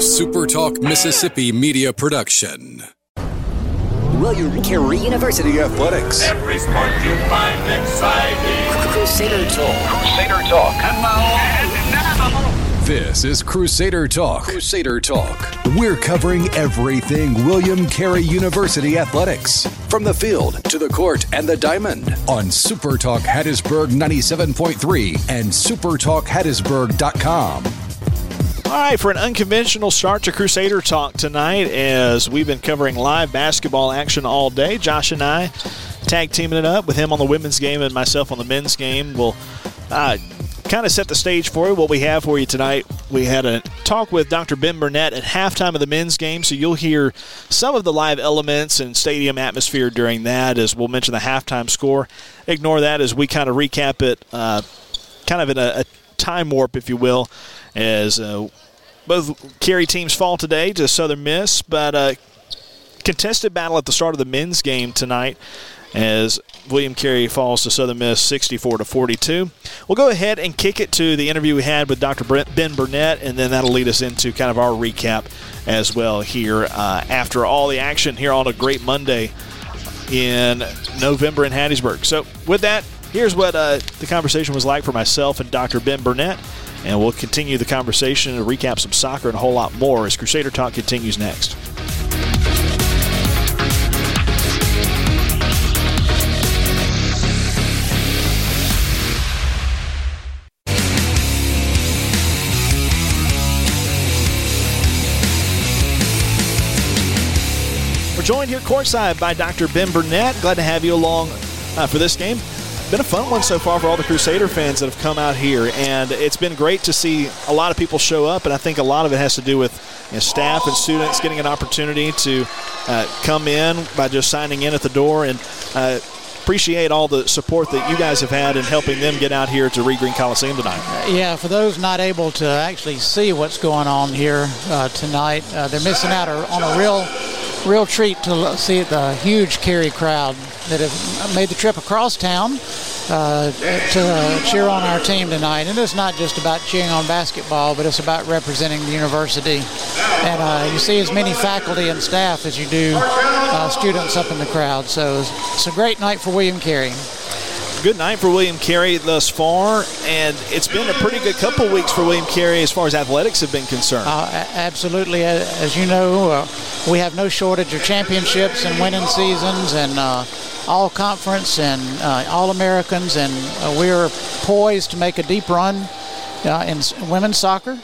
a SuperTalk Mississippi media production. William Carey University Athletics. Every sport you find exciting. Crusader Talk. Crusader Talk. And now, This is Crusader Talk. Crusader Talk. We're covering everything William Carey University athletics, from the field to the court and the diamond, on SuperTalk Hattiesburg 97.3 and SuperTalkHattiesburg.com. All right, for an unconventional start to Crusader Talk tonight, as we've been covering live basketball action all day, Josh and I tag teaming it up with him on the women's game and myself on the men's game. We'll uh, kind of set the stage for you. What we have for you tonight, we had a talk with Dr. Ben Burnett at halftime of the men's game, so you'll hear some of the live elements and stadium atmosphere during that, as we'll mention the halftime score. Ignore that as we kind of recap it, uh, kind of in a, a time warp, if you will, as uh, both Carey teams fall today to Southern Miss, but uh, contested battle at the start of the men's game tonight as William Carey falls to Southern Miss 64 to 42. We'll go ahead and kick it to the interview we had with Dr. Ben Burnett, and then that'll lead us into kind of our recap as well here uh, after all the action here on a great Monday in November in Hattiesburg. So, with that, here's what uh, the conversation was like for myself and Dr. Ben Burnett. And we'll continue the conversation and recap some soccer and a whole lot more as Crusader Talk continues next. We're joined here courtside by Dr. Ben Burnett. Glad to have you along uh, for this game been a fun one so far for all the Crusader fans that have come out here, and it's been great to see a lot of people show up. And I think a lot of it has to do with you know, staff and students getting an opportunity to uh, come in by just signing in at the door and. Uh, appreciate all the support that you guys have had in helping them get out here to Reed Green Coliseum tonight. Yeah, for those not able to actually see what's going on here uh, tonight, uh, they're missing out on a real, real treat to see the huge Carey crowd that have made the trip across town uh, to uh, cheer on our team tonight. And it's not just about cheering on basketball, but it's about representing the university. And uh, you see as many faculty and staff as you do uh, students up in the crowd. So it's a great night for William Carey good night for William Carey thus far, and it's been a pretty good couple weeks for William Carey as far as athletics have been concerned. Uh, absolutely. As you know, uh, we have no shortage of championships and winning seasons and uh, all conference and uh, all Americans, and uh, we are poised to make a deep run uh, in women's soccer.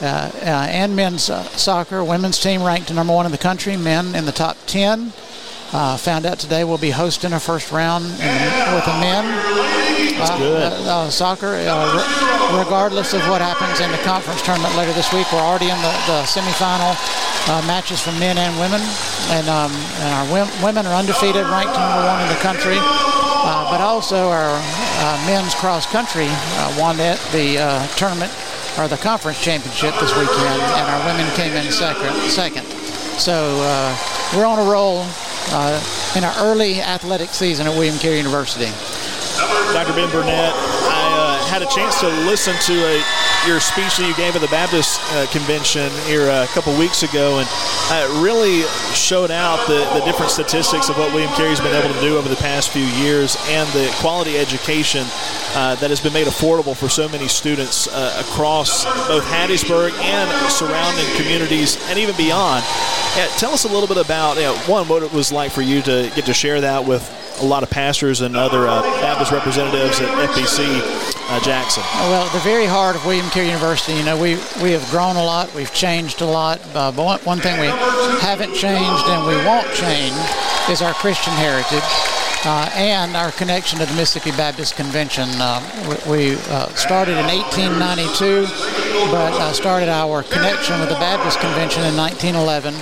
and men's soccer, women's team ranked number one in the country, men in the top 10. Uh, found out today we'll be hosting a first round in, with the men. Uh, good. Uh, soccer, re- regardless of what happens in the conference tournament later this week, we're already in the, the semifinal matches for men and women. And, um, and our w- women are undefeated, ranked number one in the country. but also our men's cross country won it, the tournament or the conference championship this weekend, and our women came in second. second. So uh, we're on a roll uh, in our early athletic season at William Carey University. Dr. Ben Burnett, I uh, had a chance to listen to a, your speech that you gave at the Baptist uh, convention here a couple weeks ago, and it really showed out the, the different statistics of what William Carey's been able to do over the past few years and the quality education uh, that has been made affordable for so many students uh, across both Hattiesburg and surrounding communities and even beyond. Tell us a little bit about, you know, one, what it was like for you to get to share that with a lot of pastors and other uh, Baptist representatives at FBC uh, Jackson. Well, at the very heart of William Carey University, you know, we, we have grown a lot, we've changed a lot, uh, but one, one thing we haven't changed and we won't change is our Christian heritage. Uh, and our connection to the Mississippi Baptist Convention. Uh, uh, started in 1892, but uh, started our connection with the Baptist Convention in 1911.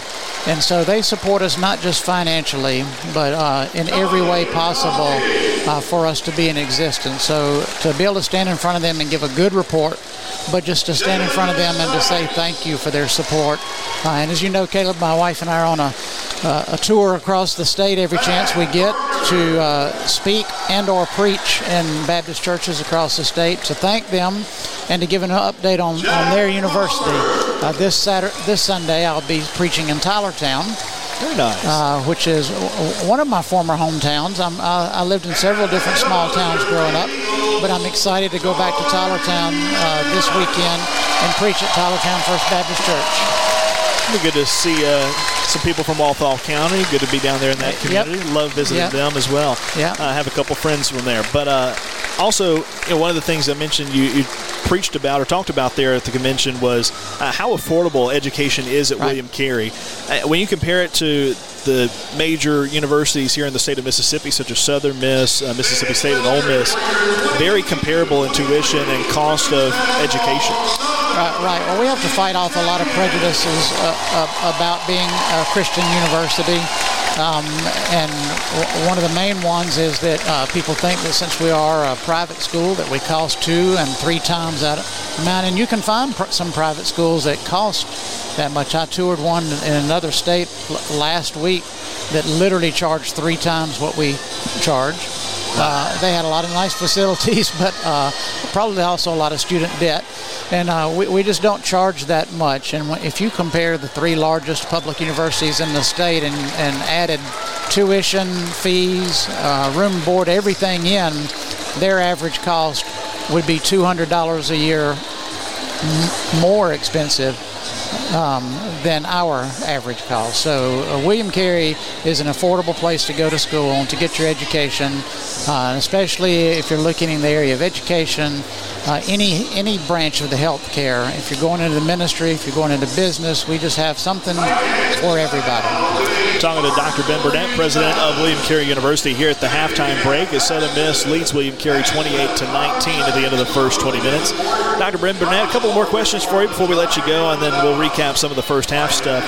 And so they support us not just financially, but uh, in every way possible uh, for us to be in existence. So to be able to stand in front of them and give a good report, but just to stand in front of them and to say thank you for their support. Uh, and as you know, Caleb, my wife and I are on a, uh, a tour across the state every chance we get to uh, speak and or preach in Baptist churches across the state to thank them and to give an update on, on their university. Uh, this Saturday, this Sunday, I'll be preaching in Tylertown. Very nice. Uh, which is one of my former hometowns. Uh, i lived in several different small towns growing up, but I'm excited to go back to Tylertown uh, this weekend and preach at Tylertown First Baptist Church. It'll be good to see uh, some people from Walthall County. Good to be down there in that community. Yep. Love visiting Yep. them as well. Yeah. I have a couple friends from there. But uh, also, you know, one of the things I mentioned you, you preached about or talked about there at the convention was uh, how affordable education is at Right. William Carey. Uh, when you compare it to the major universities here in the state of Mississippi, such as Southern Miss, uh, Mississippi State, and Ole Miss, very comparable in tuition and cost of education. Right, right. Well, we have to fight off a lot of prejudices uh, uh, about being a Christian university. Um, and w- one of the main ones is that uh, people think that since we are a private school that we cost two and three times that amount. And you can find pr- some private schools that cost that much. I toured one in another state l- last week that literally charged three times what we charge. Uh, they had a lot of nice facilities, but uh, probably also a lot of student debt. And uh, we, we just don't charge that much. And if you compare the three largest public universities in the state and, and added tuition, fees, uh, room board, everything in, their average cost would be $200 a year more expensive um, than our average cost. So uh, William Carey is an affordable place to go to school and to get your education, uh, especially if you're looking in the area of education, uh, any any branch of the health care. If you're going into the ministry, if you're going into business, we just have something for everybody. Talking to Dr. Ben Burnett, president of William Carey University, here at the halftime break as Southern Miss leads William Carey 28 to 19 at the end of the first 20 minutes. Dr. Ben Burnett, a couple more questions for you before we let you go, and then we'll recap some of the first half stuff.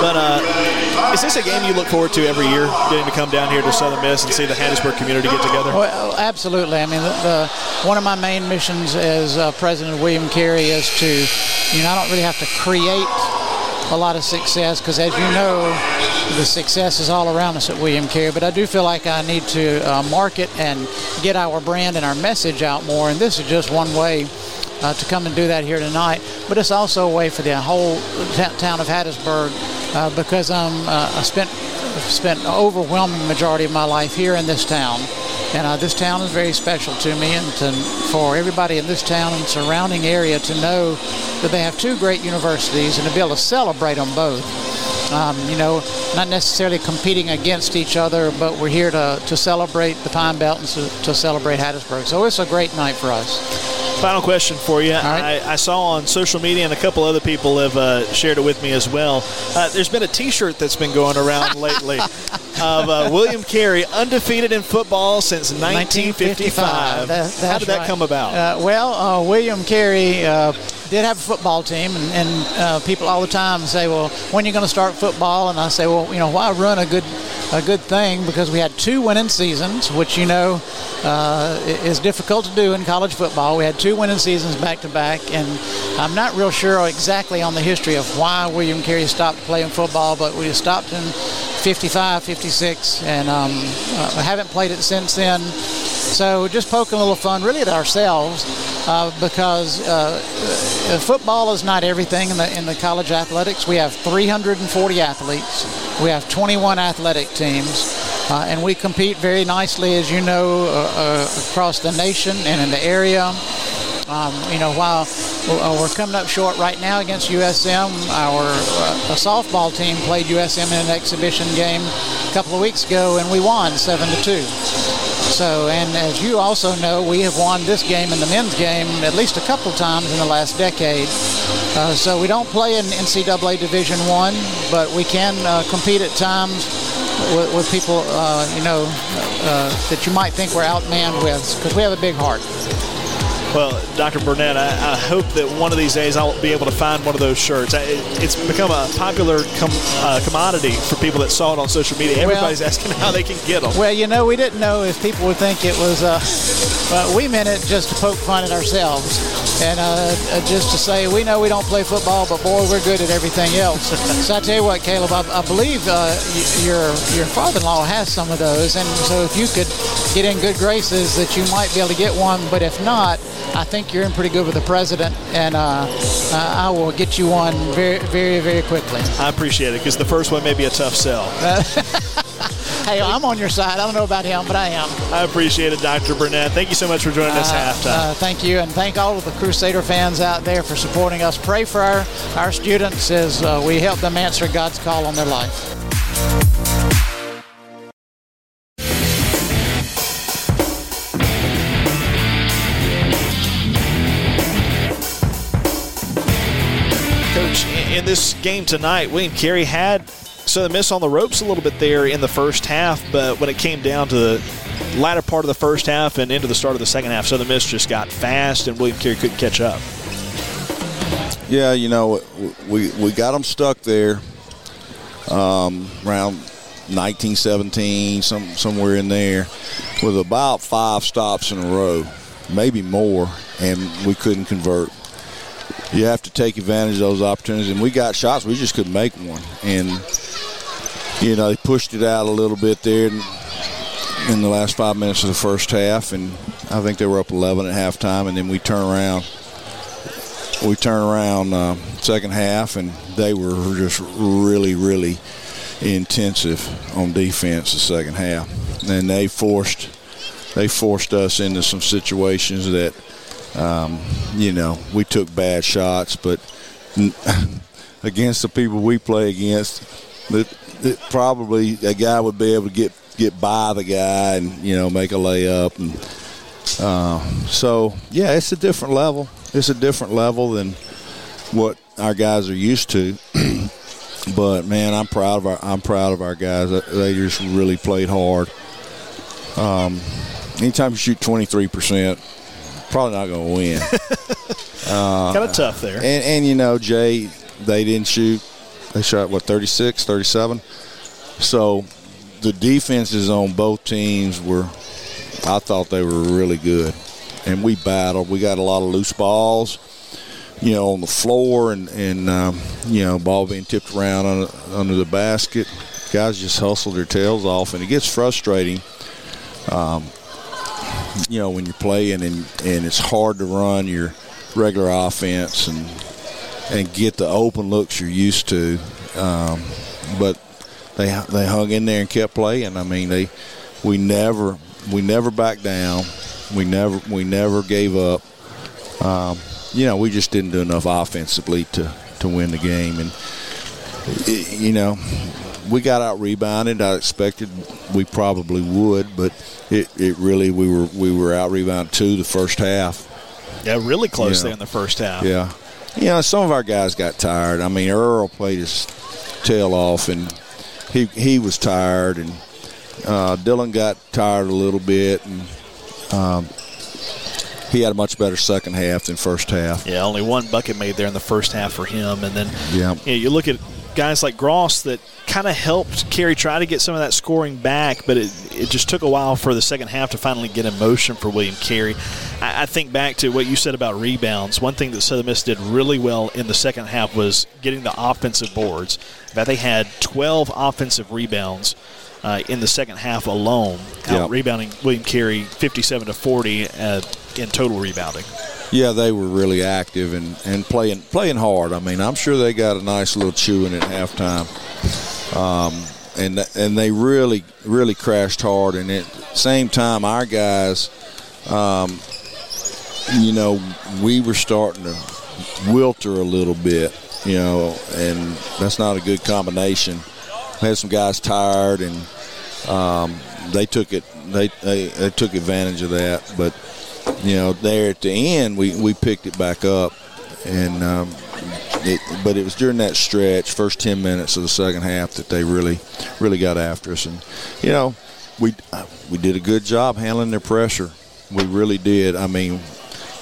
But uh, is this a game you look forward to every year, getting to come down here to Southern Miss and see the Hattiesburg community get together? Well, absolutely. I mean, the, the one of my main missions as uh, president William Carey is to, you know, I don't really have to create a lot of success because, as you know, the success is all around us at William Carey. But I do feel like I need to uh, market and get our brand and our message out more, and this is just one way. Uh, to come and do that here tonight, but it's also a way for the whole t- town of Hattiesburg uh, because I'm uh, I spent spent overwhelming majority of my life here in this town, and uh, this town is very special to me, and to, for everybody in this town and surrounding area to know that they have two great universities and to be able to celebrate them both. Um, you know, not necessarily competing against each other, but we're here to, to celebrate the Pine Belt and to, to celebrate Hattiesburg. So it's a great night for us. Final question for you. right. I, I saw on social media, and a couple other people have uh, shared it with me as well. Uh, there's been a T-shirt that's been going around lately of uh, William Carey, undefeated in football since 1955. That- How did that right. come about? Uh, well, uh, William Carey uh, did have a football team, and, and uh, people all the time say, "Well, when are you going to start football?" And I say, "Well, you know, why run a good a good thing? Because we had two winning seasons, which you know uh, is difficult to do in college football. We had two winning seasons back to back, and I'm not real sure exactly on the history of why William Carey stopped playing football, but we stopped in 55, 56, and um, uh, haven't played it since then. So just poking a little fun, really at ourselves, uh, because uh, uh, football is not everything in the in the college athletics. We have 340 athletes. We have 21 athletic teams. Uh, and we compete very nicely, as you know, uh, across the nation and in the area. Um, you know, while we're coming up short right now against USM, our uh, softball team played USM in an exhibition game a couple of weeks ago, and we won seven to two. So, and as you also know, we have won this game and the men's game at least a couple times in the last decade. Uh, so we don't play in NCAA Division One, but we can uh, compete at times with, with people, uh, you know, uh, that you might think we're outmanned with, because we have a big heart. Well, Dr. Burnett, I, I hope that one of these days I'll be able to find one of those shirts. It, it's become a popular com, uh, commodity for people that saw it on social media. Everybody's asking how they can get them. Well, you know, we didn't know if people would think it was. Uh, well, we meant it just to poke fun at ourselves, and uh, uh, just to say we know we don't play football, but boy, we're good at everything else. so I tell you what, Caleb, I, I believe uh, y- your your father-in-law has some of those, and so if you could get in good graces, that you might be able to get one. But if not, I think you're in pretty good with the president, and uh, uh, I will get you one very, very, very quickly. I appreciate it because the first one may be a tough sell. hey, I'm on your side. I don't know about him, but I am. I appreciate it, Dr. Burnett. Thank you so much for joining us Uh, halftime. uh, thank you, and thank all of the Crusader fans out there for supporting us. Pray for our, our students as uh, we help them answer God's call on their life. Coach, in in this game tonight, William Carey had Southern Miss on the ropes a little bit there in the first half, but when it came down to the latter part of the first half and into the start of the second half, Southern Miss just got fast and William Carey couldn't catch up. Yeah, you know, we we got them stuck there um, around 1917, some somewhere in there, with about five stops in a row, maybe more, and we couldn't convert. You have to take advantage of those opportunities, and we got shots. We just couldn't make one, and you know they pushed it out a little bit there in, the last five minutes of the first half, and I think they were up 11 at halftime, and then we turn around. We turned around uh, second half and they were just really really intensive on defense the second half. And they forced they forced us into some situations that um, you know we took bad shots but against the people we play against that, that probably a guy would be able to get get by the guy and you know make a layup and uh, so yeah, it's a different level. It's a different level than what our guys are used to. but man, I'm proud of our I'm proud of our guys. They just really played hard. Um, anytime you shoot 23 percent, probably not going to win. kind of tough there. And, and you know, Jay, they didn't shoot. They shot what 36, 37. So the defenses on both teams were I thought they were really good. And we battled. We got a lot of loose balls, you know, on the floor and, and um, you know, ball being tipped around under, under the basket. Guys just hustled their tails off, and it gets frustrating, um, you know, when you're playing and, and it's hard to run your regular offense and and get the open looks you're used to. Um, but they they hung in there and kept playing. I mean, they we never we never backed down. We never we never gave up. Um, you know, we just didn't do enough offensively to to win the game, and it, you know, we got out rebounded. I expected we probably would, but it, it really we were we were out rebounded too the first half. Yeah, really close Yeah. there in the first half. Yeah. You know, some of our guys got tired. I mean, Earl played his tail off, and he he was tired, and uh, Dylan got tired a little bit, and um, he had a much better second half than first half. Yeah, only one bucket made there in the first half for him, and then Yeah. you, know, you look at guys like Gross that kind of helped Carey try to get some of that scoring back, but it, it just took a while for the second half to finally get in motion for William Carey. I, I think back to what you said about rebounds. One thing that Southern Miss did really well in the second half was getting the offensive boards. That they had 12 offensive rebounds. Uh, in the second half alone, out Yeah. rebounding William Carey 57 to 40 uh, in total rebounding. Yeah, they were really active and, and playing playing hard. I mean, I'm sure they got a nice little chewing at halftime, um, and and they really really crashed hard. And at the same time, our guys, um, you know, we were starting to wilter a little bit, you know, and that's not a good combination. Had some guys tired, and um, they took it. They, they they took advantage of that, but you know, there at the end, we, we picked it back up, and um, it, but it was during that stretch, first ten minutes of the second half, that they really, really got after us, and you know, we we did a good job handling their pressure. We really did. I mean,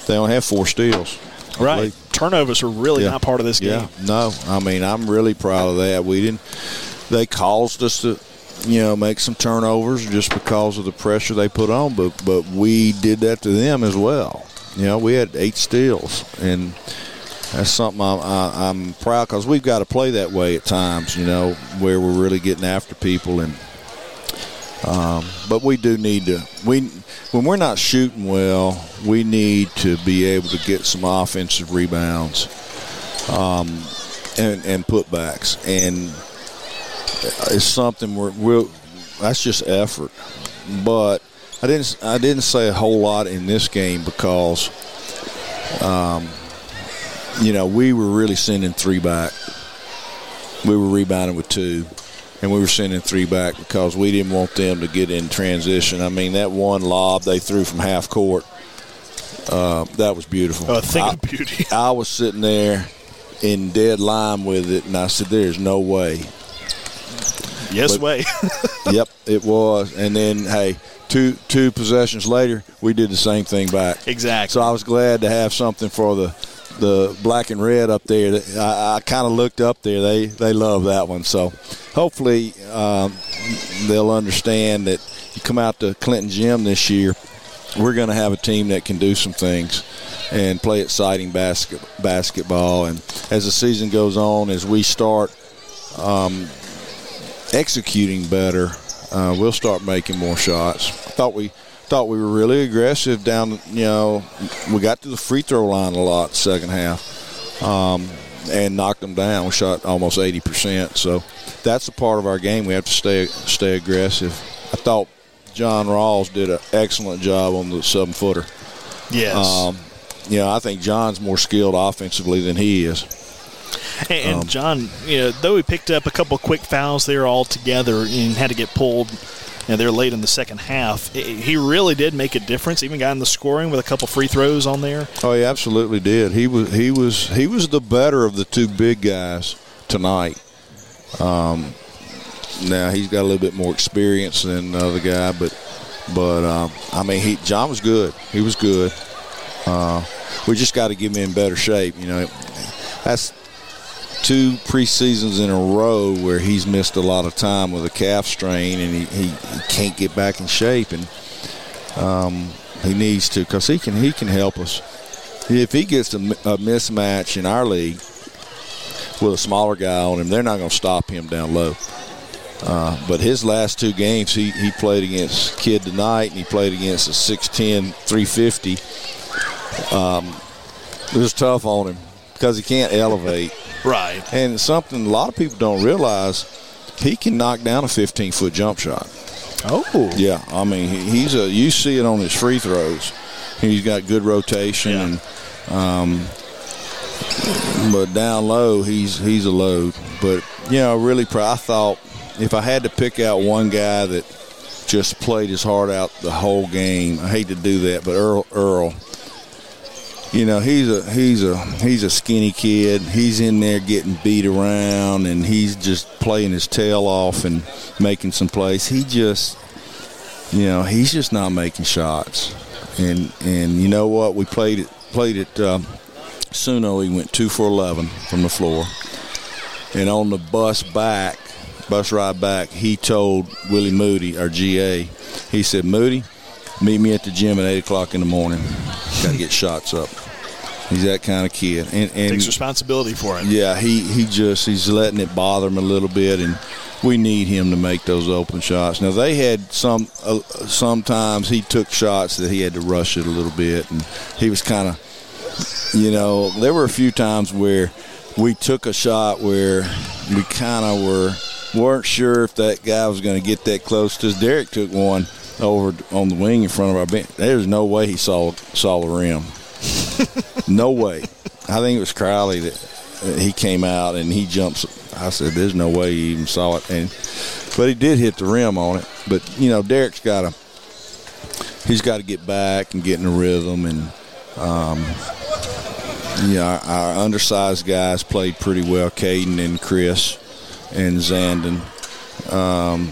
they only have four steals. Right. Turnovers are really Yeah. not part of this game. yeah, no, I mean, I'm really proud of that. We didn't. They caused us to, you know, make some turnovers just because of the pressure they put on, but but we did that to them as well. You know, we had eight steals, and that's something I'm, I, I'm proud because we've got to play that way at times. You know, where we're really getting after people and. Um, but we do need to we when we're not shooting well, we need to be able to get some offensive rebounds um, and, and putbacks, and it's something we're we'll, that's just effort. But I didn't I didn't say a whole lot in this game because um, you know we were really sending three back. We were rebounding with two and we were sending three back because we didn't want them to get in transition. I mean, that one lob they threw from half court, uh, that was beautiful. Oh, a thing I, of beauty. I was sitting there in dead line with it, and I said, "There's no way." Yes, But- way. yep, it was. And then, hey, two two possessions later, we did the same thing back. exactly. So I was glad to have something for the the black and red up there. I, I kind of looked up there. They they love that one. So hopefully um, they'll understand that you come out to Clinton Gym this year. We're going to have a team that can do some things and play exciting basket, basketball. And as the season goes on, as we start um, executing better, uh, we'll start making more shots. I thought we thought we were really aggressive down. You know, we got to the free throw line a lot second half, um, and knocked them down. We shot almost eighty percent. So that's a part of our game. We have to stay stay aggressive. I thought John Rawls did an excellent job on the seven footer. yes. Um, you know, I think John's more skilled offensively than he is. And, Um, John, you know, though he picked up a couple quick fouls there all together and had to get pulled, know, they're late in the second half. He really did make a difference. Even got in the scoring with a couple free throws on there. Oh, he absolutely did. He was he was he was the better of the two big guys tonight. Um, now he's got a little bit more experience than the other guy, but but um, I mean, he John was good. He was good. Uh, we just got to get him in better shape. You know, that's two preseasons in a row where he's missed a lot of time with a calf strain, and he, he, he can't get back in shape, and um, he needs to because he can he can help us. If he gets a, a mismatch in our league with a smaller guy on him, they're not going to stop him down low. Uh, but his last two games, he, he played against Kid tonight, and he played against a 6'10", 350. Um, it was tough on him because he can't elevate. Right. And something a lot of people don't realize, he can knock down a 15-foot jump shot. Oh. Yeah, I mean he's a. You see it on his free throws. He's got good rotation, Yeah. and um, but down low he's he's a load. But you know, really, I thought if I had to pick out one guy that just played his heart out the whole game, I hate to do that, but Earl Earl. You know he's a he's a he's a skinny kid. He's in there getting beat around, and he's just playing his tail off and making some plays. He just, you know, he's just not making shots. And and you know what? We played it played it. Um, Suno, he went two for eleven from the floor, and on the bus back, bus ride back, he told Willie Moody, our GA, he said, Moody, meet me at the gym at eight o'clock in the morning. Got to get shots up. He's that kind of kid, and, and Takes responsibility for it. yeah, he, he just he's letting it bother him a little bit, and we need him to make those open shots. Now they had some uh, sometimes he took shots that he had to rush it a little bit, and he was kind of, you know, there were a few times where we took a shot where we kind of were weren't sure if that guy was going to get that close. Because Derek took one over on the wing in front of our bench. There's no way he saw saw the rim. no way. I think it was Crowley that he came out and he jumps. I said, "There's no way he even saw it." And but he did hit the rim on it. But you know, Derek's got to he's got to get back and get in the rhythm. And um, you know, our, our undersized guys played pretty well. Caden and Chris and Zandon. Um,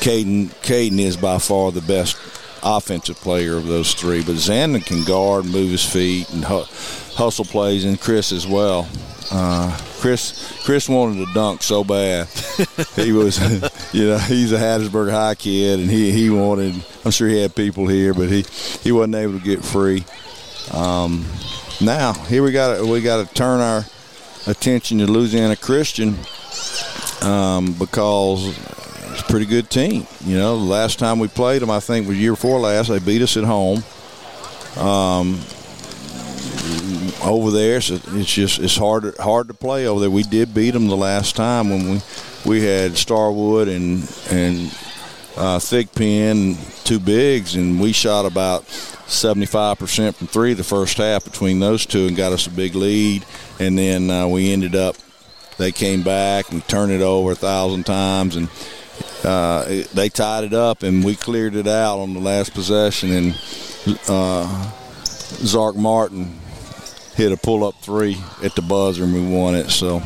Caden Caden is by far the best offensive player of those three, but Zandon can guard, move his feet, and hu- hustle plays, and Chris as well. Uh, Chris Chris wanted to dunk so bad. he was, you know, he's a Hattiesburg High kid, and he he wanted. I'm sure he had people here, but he he wasn't able to get free. Um, now here we got we got to turn our attention to Louisiana Christian um, because it's a pretty good team. You know, the last time we played them, I think was year before last. They beat us at home. Um, over there, so it's just it's hard hard to play over there. We did beat them the last time when we we had Starwood and and uh, Thigpen, two bigs, and we shot about 75% from three the first half between those two and got us a big lead. And then uh, we ended up, they came back and turned it over a thousand times, and uh, they tied it up, and we cleared it out on the last possession. And uh, Zark Martin hit a pull up three at the buzzer, and we won it. So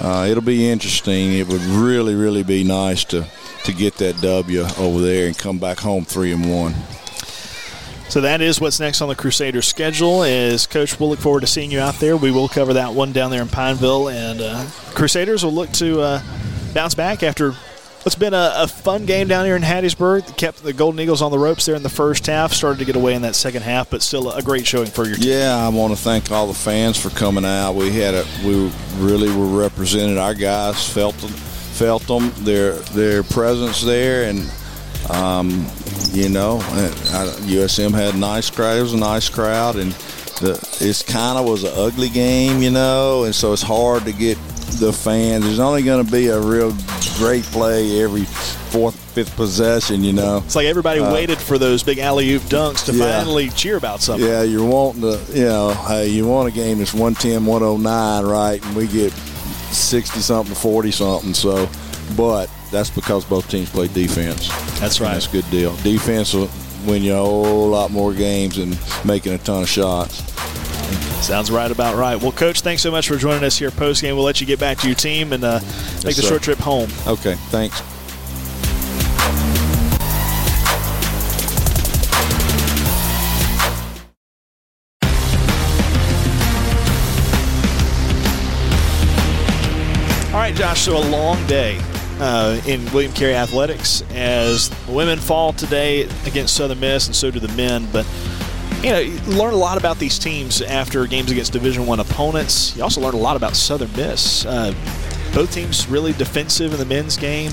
uh, it'll be interesting. It would really, really be nice to to get that W over there and come back home three and one. So that is what's next on the Crusaders schedule. Is Coach, we'll look forward to seeing you out there. We will cover that one down there in Pineville, and uh, Crusaders will look to uh, bounce back after what's been a, a, fun game down here in Hattiesburg. Kept the Golden Eagles on the ropes there in the first half. Started to get away in that second half, but still a great showing for your team. Yeah, I want to thank all the fans for coming out. We had a we really were represented. Our guys felt them, felt them their their presence there and. Um, you know, USM had nice crowd. It was a nice crowd, and the, it's kind of was an ugly game, you know, and so it's hard to get the fans. There's only going to be a real great play every fourth, fifth possession, you know. It's like everybody uh, waited for those big alley oop dunks to yeah. finally cheer about something. Yeah, you're wanting to, you know, hey, you want a game that's 110, 109, right? And we get 60 something, 40 something. So, but that's because both teams play defense. That's right. that's a good deal. Defense will win you a whole lot more games than making a ton of shots. Sounds right about right. Well, Coach, thanks so much for joining us here post game. We'll let you get back to your team and uh, make yes, the sir. short trip home. Okay, thanks. All right, Josh, so a long day uh, in William Carey athletics as the women fall today against Southern Miss, and so do the men. But you know, you learn a lot about these teams after games against Division One opponents. You also learn a lot about Southern Miss. Uh, both teams really defensive in the men's game,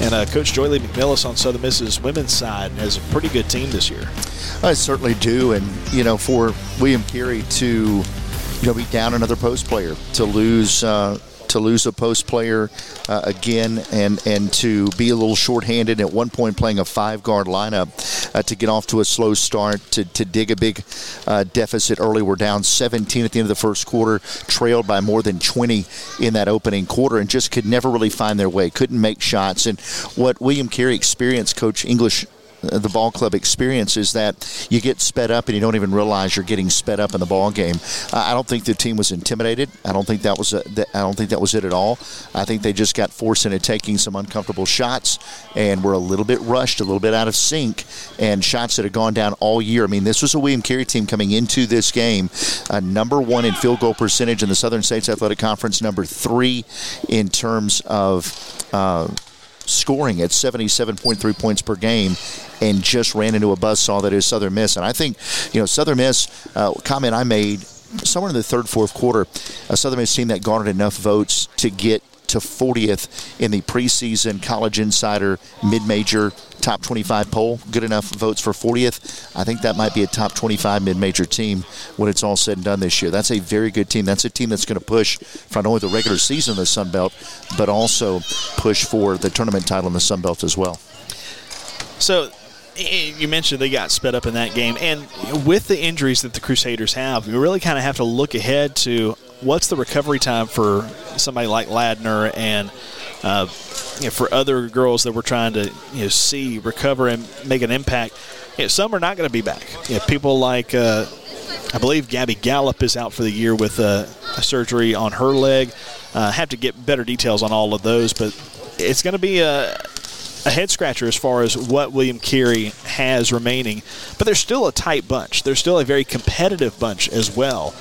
and uh, Coach Joye Lee-McNelis on Southern Miss's women's side has a pretty good team this year. I certainly do, and you know, for William Carey to you know be down another post player to lose uh, to lose a post player uh, again and, and to be a little shorthanded at one point playing a five guard lineup uh, to get off to a slow start, to, to dig a big uh, deficit early. We're down 17 at the end of the first quarter, trailed by more than 20 in that opening quarter, and just could never really find their way, couldn't make shots. And what William Carey experienced, Coach English the ball club experience is that you get sped up and you don't even realize you're getting sped up in the ball game. I don't think the team was intimidated. I don't think that was a, I don't think that was it at all. I think they just got forced into taking some uncomfortable shots and were a little bit rushed, a little bit out of sync, and shots that had gone down all year. I mean, this was a William Carey team coming into this game, uh, number one in field goal percentage in the Southern States Athletic Conference, number three in terms of. Uh, scoring at 77.3 points per game and just ran into a buzzsaw that is Southern Miss. And I think, you know, Southern Miss, uh, comment I made somewhere in the third, fourth quarter, a Southern Miss team that garnered enough votes to get to 40th in the preseason College Insider mid major top 25 poll. Good enough votes for 40th. I think that might be a top 25 mid major team when it's all said and done this year. That's a very good team. That's a team that's going to push for not only the regular season of the Sun Belt, but also push for the tournament title in the Sun Belt as well. So you mentioned they got sped up in that game, and with the injuries that the Crusaders have, we really kind of have to look ahead to what's the recovery time for somebody like Ladner and uh, you know, for other girls that we're trying to you know, see recover and make an impact. You know, some are not going to be back. People like uh, I believe Gabby Gallup is out for the year with a, a surgery on her leg. Uh, have to get better details on all of those, but it's going to be a, a head scratcher as far as what William Carey has remaining. But they're still a tight bunch. They're still a very competitive bunch as well.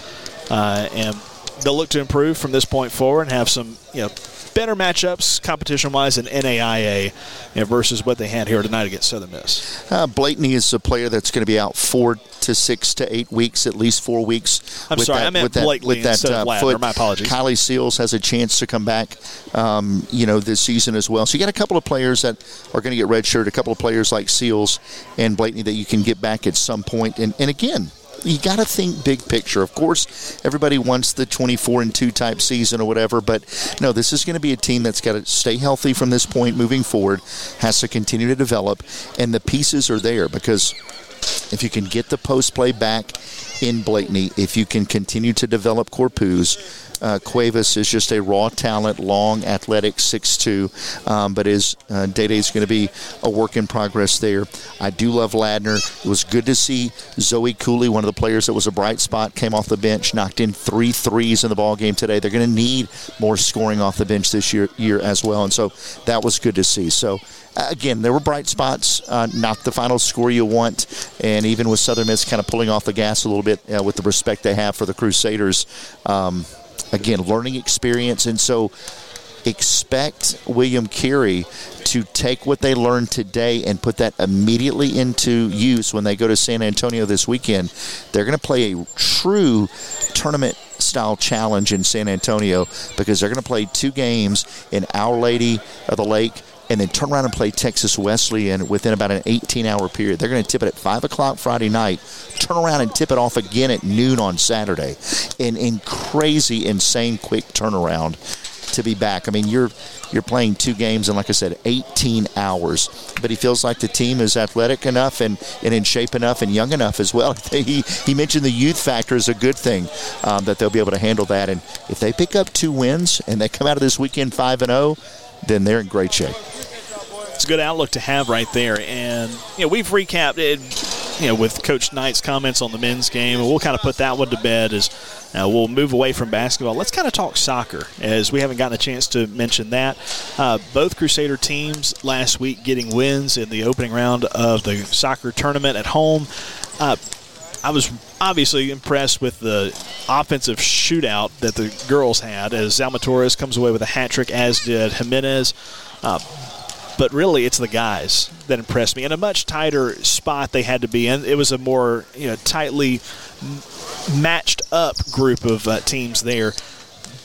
Uh, and they'll look to improve from this point forward and have some you know better matchups competition wise in NAIA you know, versus what they had here tonight against Southern Miss. Uh, Blakeney is a player that's going to be out four to six to eight weeks, at least four weeks. I'm sorry, that, I meant with that, with that uh, Ladner. My apologies. Kylie Seals has a chance to come back, um, you know, this season as well. So you got a couple of players that are going to get redshirted, A couple of players like Seals and Blakeney that you can get back at some point. And, and again, you got to think big picture. Of course, everybody wants the 24 and 2 type season or whatever, but no, this is going to be a team that's got to stay healthy from this point moving forward, has to continue to develop, and the pieces are there because if you can get the post play back in Blakeney, if you can continue to develop Corpus, uh, Cuevas is just a raw talent, long, athletic, 6'2", um, but his uh, Day Day is going to be a work in progress there. I do love Ladner. It was good to see Zoe Cooley, one of the players that was a bright spot, came off the bench, knocked in three threes in the ball game today. They're going to need more scoring off the bench this year, year as well, and so that was good to see. So again, there were bright spots, uh, not the final score you want, and even with Southern Miss kind of pulling off the gas a little bit uh, with the respect they have for the Crusaders. Um, again, learning experience, and so expect William Carey to take what they learned today and put that immediately into use when they go to San Antonio this weekend. They're going to play a true tournament style challenge in San Antonio because they're going to play two games in Our Lady of the Lake and then turn around and play Texas Wesleyan within about an 18 hour period. They're going to tip it at 5 o'clock Friday night, turn around and tip it off again at noon on Saturday. In, in crazy, insane quick turnaround to be back. I mean, you're you're playing two games in, like I said, 18 hours. But he feels like the team is athletic enough and, and in shape enough and young enough as well. He, he mentioned the youth factor is a good thing um, that they'll be able to handle that. And if they pick up two wins and they come out of this weekend 5 and 0, then they're in great shape. It's a good outlook to have right there. And, you know, we've recapped it, you know, with Coach Knight's comments on the men's game, and we'll kind of put that one to bed as uh, we'll move away from basketball. Let's kind of talk soccer, as we haven't gotten a chance to mention that. Uh, both Crusader teams last week getting wins in the opening round of the soccer tournament at home. Uh, I was obviously impressed with the offensive shootout that the girls had as Zalma Torres comes away with a hat trick, as did Jimenez. Uh, but really, it's the guys that impressed me. In a much tighter spot they had to be in. It was a more you know tightly matched up group of uh, teams there,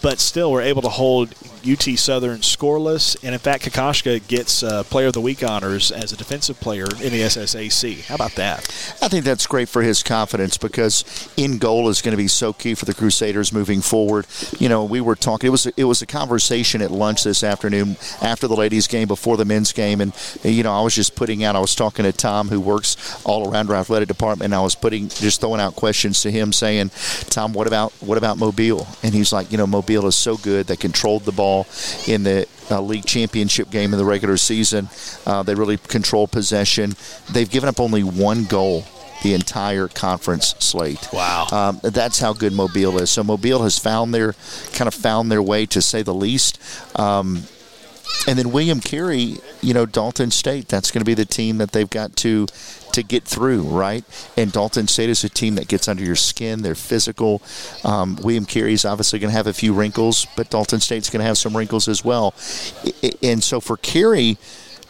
but still were able to hold UT Southern scoreless. And in fact, Kokoschka gets uh, Player of the Week honors as a defensive player in the SSAC. How about that? I think that's great for his confidence because in goal is going to be so key for the Crusaders moving forward. You know, we were talking. It was it was a conversation at lunch this afternoon after the ladies' game, before the men's game, and you know, I was just putting out. I was talking to Tom, who works all around our athletic department, and I was putting just throwing out questions to him, saying, "Tom, what about what about Mobile?" And he's like, "You know, Mobile is so good. They controlled the ball." In the uh, league championship game in the regular season. Uh, they really control possession. They've given up only one goal the entire conference slate. Wow, um, that's how good Mobile is. So Mobile has found their kind of found their way to say the least. Um, and then William Carey, you know, Dalton State. That's going to be the team that they've got to to get through, right? And Dalton State is a team that gets under your skin. They're physical. Um, William is obviously going to have a few wrinkles, but Dalton State's going to have some wrinkles as well. And so for Carey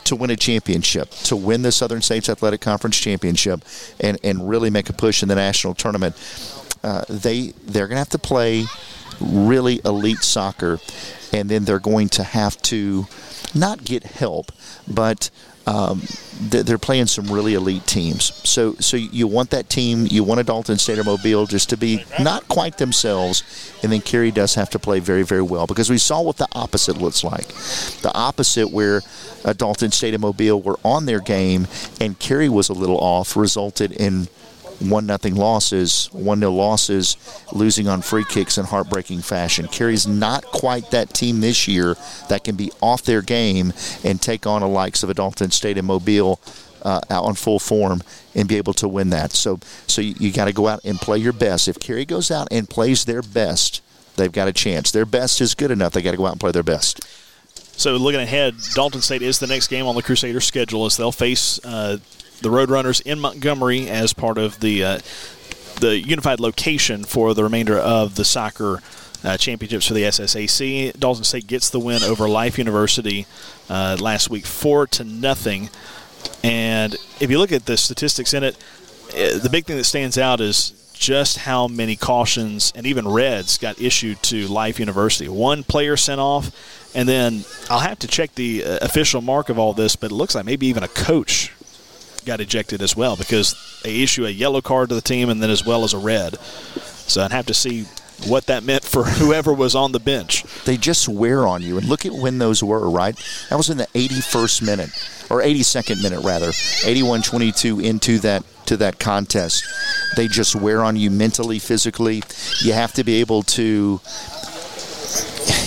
to win a championship, to win the Southern States Athletic Conference championship, and, and really make a push in the national tournament, uh, they they're going to have to play really elite soccer, and then they're going to have to not get help, but um, they're playing some really elite teams. So, so you want that team, you want a Dalton State or Mobile just to be not quite themselves, and then Carey does have to play very, very well because we saw what the opposite looks like. The opposite, where a Dalton State and Mobile were on their game, and Carey was a little off, resulted in one nothing losses, one nil losses, losing on free kicks in heartbreaking fashion. Carey's not quite that team this year that can be off their game and take on the likes of a Dalton State and Mobile uh, out on full form and be able to win that. So, so you, you got to go out and play your best. If Carey goes out and plays their best, they've got a chance. Their best is good enough. They got to go out and play their best. So looking ahead, Dalton State is the next game on the Crusader schedule as they'll face uh, the Roadrunners in Montgomery as part of the uh, the unified location for the remainder of the soccer uh, championships for the SSAC. Dalton State gets the win over Life University uh, last week, four to nothing. And if you look at the statistics in it, uh, the big thing that stands out is just how many cautions and even reds got issued to Life University. One player sent off, and then I'll have to check the uh, official mark of all this, but it looks like maybe even a coach got ejected as well because they issue a yellow card to the team and then as well as a red. So I'd have to see what that meant for whoever was on the bench. They just wear on you. And look at when those were, right? That was in the 81st minute, or 82nd minute, rather. 81 22 into that to that contest. They just wear on you mentally, physically. You have to be able to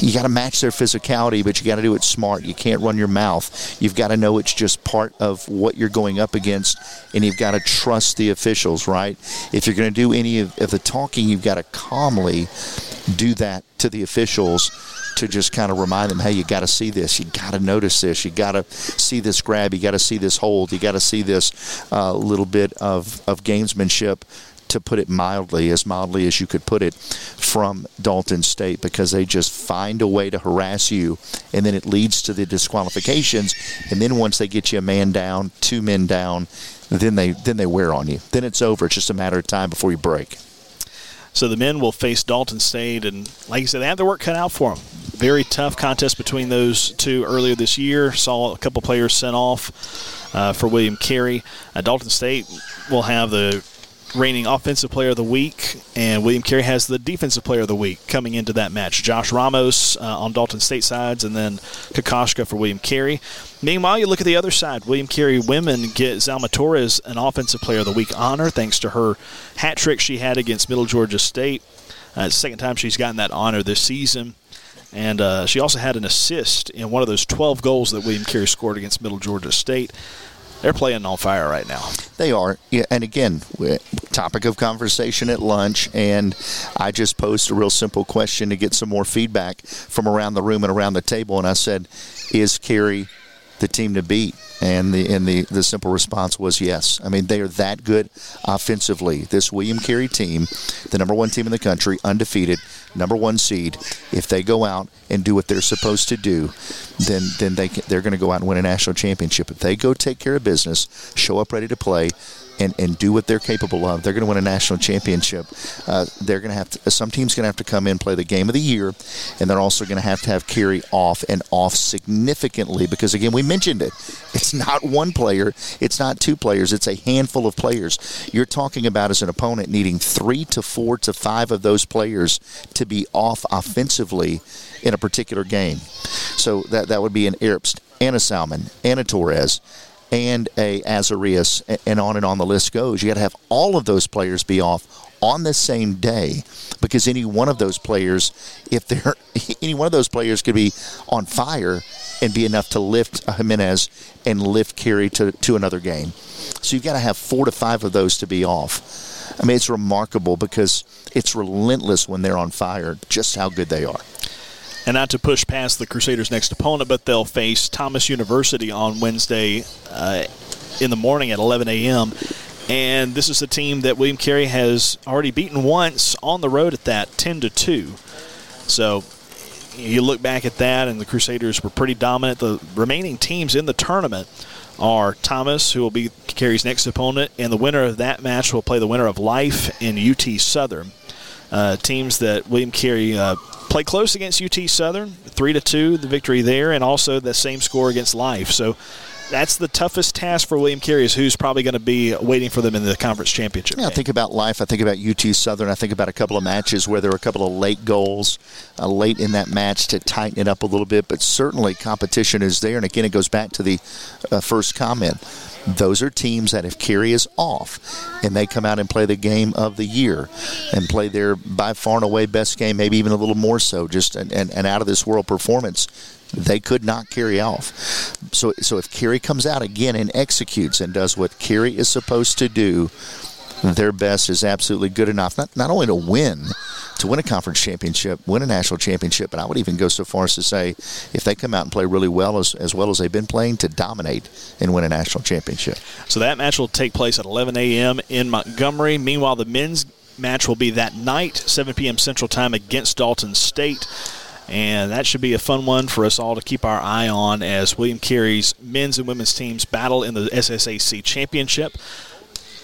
you got to match their physicality, but you got to do it smart. You can't run your mouth. You've got to know it's just part of what you're going up against, and you've got to trust the officials, right? If you're going to do any of, of the talking, you've got to calmly do that to the officials to just kind of remind them, hey, you got to see this, you got to notice this, you got to see this grab, you got to see this hold, you got to see this uh, little bit of, of gamesmanship to put it mildly, as mildly as you could put it, from Dalton State because they just find a way to harass you, and then it leads to the disqualifications. And then once they get you a man down, two men down, then they then they wear on you. Then it's over. It's just a matter of time before you break. So the men will face Dalton State, and like you said, they have their work cut out for them. Very tough contest between those two earlier this year. Saw a couple players sent off uh, for William Carey. Uh, Dalton State will have the reigning offensive player of the week, and William Carey has the defensive player of the week coming into that match. Josh Ramos uh, on Dalton State sides, and then Kokoschka for William Carey. Meanwhile, you look at the other side. William Carey women get Zalma Torres an offensive player of the week honor thanks to her hat trick she had against Middle Georgia State. Uh, it's the second time she's gotten that honor this season. And uh, she also had an assist in one of those 12 goals that William Carey scored against Middle Georgia State they're playing on fire right now. They are. Yeah, and again, topic of conversation at lunch, and I just posed a real simple question to get some more feedback from around the room and around the table, and I said, "Is Carey the team to beat?" And the and the, the simple response was yes. I mean, they are that good offensively. This William Carey team, the number one team in the country, undefeated, number one seed. If they go out and do what they're supposed to do, then then they they're going to go out and win a national championship. If they go take care of business, show up ready to play, and, and do what they're capable of, they're going to win a national championship. Uh, they're going to have to, some team's going to have to come in play the game of the year, and they're also going to have to have Carey off and off significantly because again we mentioned it. It's not one player, it's not two players, it's a handful of players. You're talking about as an opponent needing three to four to five of those players to be off offensively in a particular game. So that that would be an Erbst, Anna Salmon, Anna Torres and a Azarias, and on and on the list goes. You got to have all of those players be off on the same day because any one of those players, if they're any one of those players could be on fire and be enough to lift Jimenez and lift Carey to, to another game. So you've got to have four to five of those to be off. I mean, it's remarkable because it's relentless when they're on fire, just how good they are and not to push past the Crusaders' next opponent, but they'll face Thomas University on Wednesday uh, in the morning at 11 a.m. And this is a team that William Carey has already beaten once on the road at that, 10 to 2. So you look back at that, and the Crusaders were pretty dominant. The remaining teams in the tournament are Thomas, who will be Carey's next opponent, and the winner of that match will play the winner of Life in UT Southern. Uh, teams that William Carey uh, played close against UT Southern, three to two, the victory there, and also the same score against Life. So that's the toughest task for William Carey is who's probably going to be waiting for them in the conference championship. Yeah, I think about life. I think about UT Southern. I think about a couple of matches where there were a couple of late goals uh, late in that match to tighten it up a little bit. But certainly competition is there. And again, it goes back to the uh, first comment. Those are teams that if Carey is off and they come out and play the game of the year and play their by far and away best game, maybe even a little more so, just an, an, an out of this world performance, they could not carry off. So, so if Carey comes out again and executes and does what Carey is supposed to do, their best is absolutely good enough, not, not only to win, to win a conference championship, win a national championship, but I would even go so far as to say if they come out and play really well, as, as well as they've been playing, to dominate and win a national championship. So that match will take place at 11 a.m. in Montgomery. Meanwhile, the men's match will be that night, 7 p.m. Central Time against Dalton State. And that should be a fun one for us all to keep our eye on as William Carey's men's and women's teams battle in the SSAC championship.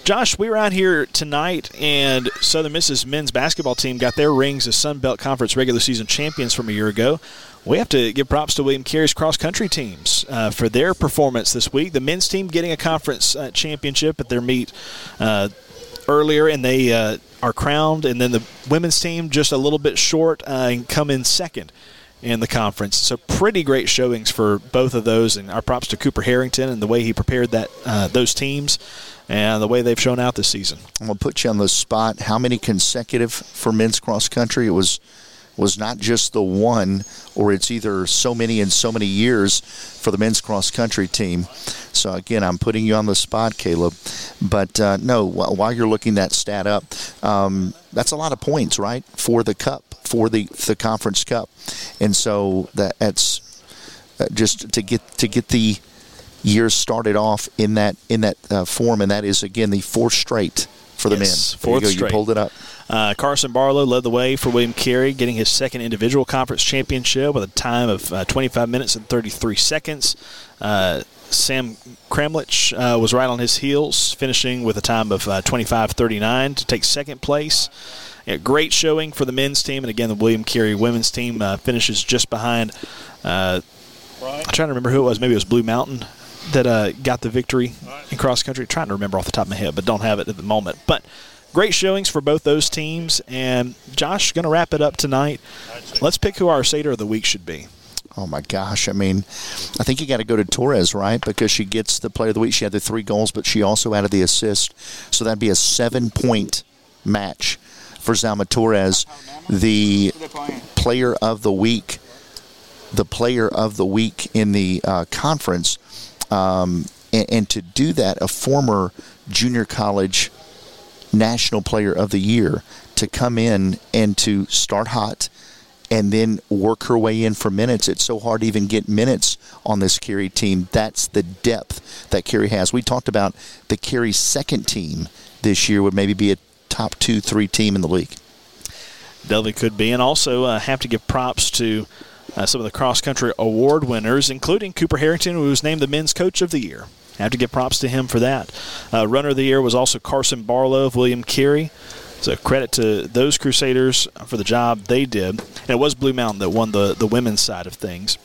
Josh, we were out here tonight, and Southern Miss's men's basketball team got their rings as Sun Belt Conference regular season champions from a year ago. We have to give props to William Carey's cross country teams uh, for their performance this week. The men's team getting a conference uh, championship at their meet uh, earlier, and they uh, are crowned. And then the women's team just a little bit short uh, and come in second in the conference. So pretty great showings for both of those, and our props to Cooper Harrington and the way he prepared that uh, those teams and the way they've shown out this season. I'm gonna put you on the spot. How many consecutive for men's cross country? It was was not just the one, or it's either so many in so many years for the men's cross country team. So again, I'm putting you on the spot, Caleb. But uh, no, while you're looking that stat up, um, that's a lot of points, right, for the cup, for the the conference cup, and so that, that's uh, just to get to get the years started off in that in that uh, form, and that is again the fourth straight for the yes, men. Fourth you straight. You pulled it up. Uh, Carson Barlow led the way for William Carey, getting his second individual conference championship with a time of uh, 25 minutes and 33 seconds. Uh, Sam Kramlich uh, was right on his heels, finishing with a time of 25:39 uh, to take second place. Yeah, great showing for the men's team, and again, the William Carey women's team uh, finishes just behind. I'm trying to remember who it was. Maybe it was Blue Mountain that uh, got the victory in cross country. trying to remember off the top of my head, but don't have it at the moment. But great showings for both those teams. And Josh, going to wrap it up tonight. Let's pick who our Satyr of the week should be. Oh my gosh! I mean, I think you got to go to Torres, right? Because she gets the player of the week. She had the three goals, but she also added the assist. So that'd be a seven-point match for Zalma Torres, the player of the week, the player of the week in the uh, conference. Um, and, and, to do that, a former junior college national player of the year to come in and to start hot and then work her way in for minutes. It's so hard to even get minutes on this Carey team. That's the depth that Carey has. We talked about the Carey second team this year would maybe be a top two, three team in the league. Definitely could be. And also uh, have to give props to uh, some of the cross country award winners, including Cooper Harrington, who was named the men's coach of the year. I Have to give props to him for that. Uh, runner of the year was also Carson Barlow of William Carey. So credit to those Crusaders for the job they did. And it was Blue Mountain that won the, the women's side of things.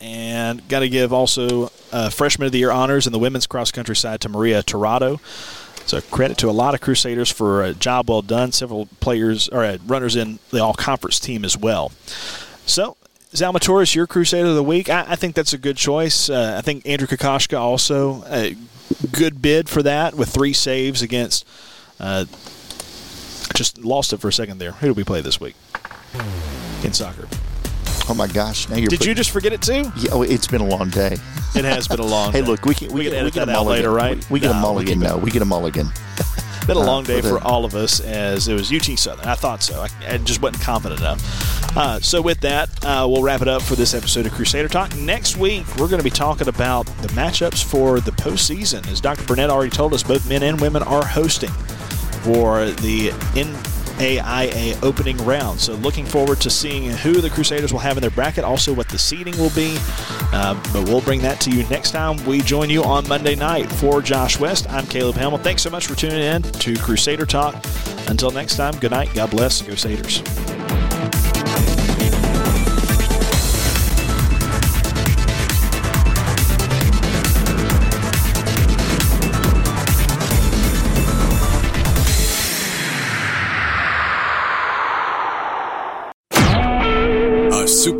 And got to give also uh, freshman of the year honors in the women's cross country side to Maria Torado. So credit to a lot of Crusaders for a job well done. Several players or uh, runners in the all conference team as well. So, Zalma Torres, your Crusader of the Week. I, I think that's a good choice. Uh, I think Andrew Kokoschka also a good bid for that with three saves against. Uh, just lost it for a second there. Who do we play this week in soccer? Oh my gosh! Now you're. Did you just forget it too? Yeah, oh, it's been a long day. It has been a long. Day. Hey, day. look, we can we, we can, we get that a out mulligan later, right? We, we get a mulligan. No, we get a mulligan. Been a long uh, day for, for, all of us as it was UT Southern. I thought so. I, I just wasn't confident enough. Uh, so with that, uh, we'll wrap it up for this episode of Crusader Talk. Next week, we're going to be talking about the matchups for the postseason. As Dr. Burnett already told us, both men and women are hosting for the in AIA opening round. So looking forward to seeing who the Crusaders will have in their bracket, also what the seeding will be. Uh, but we'll bring that to you next time we join you on Monday night. For Josh West, I'm Caleb Hamill. Thanks so much for tuning in to Crusader Talk. Until next time, good night. God bless. Go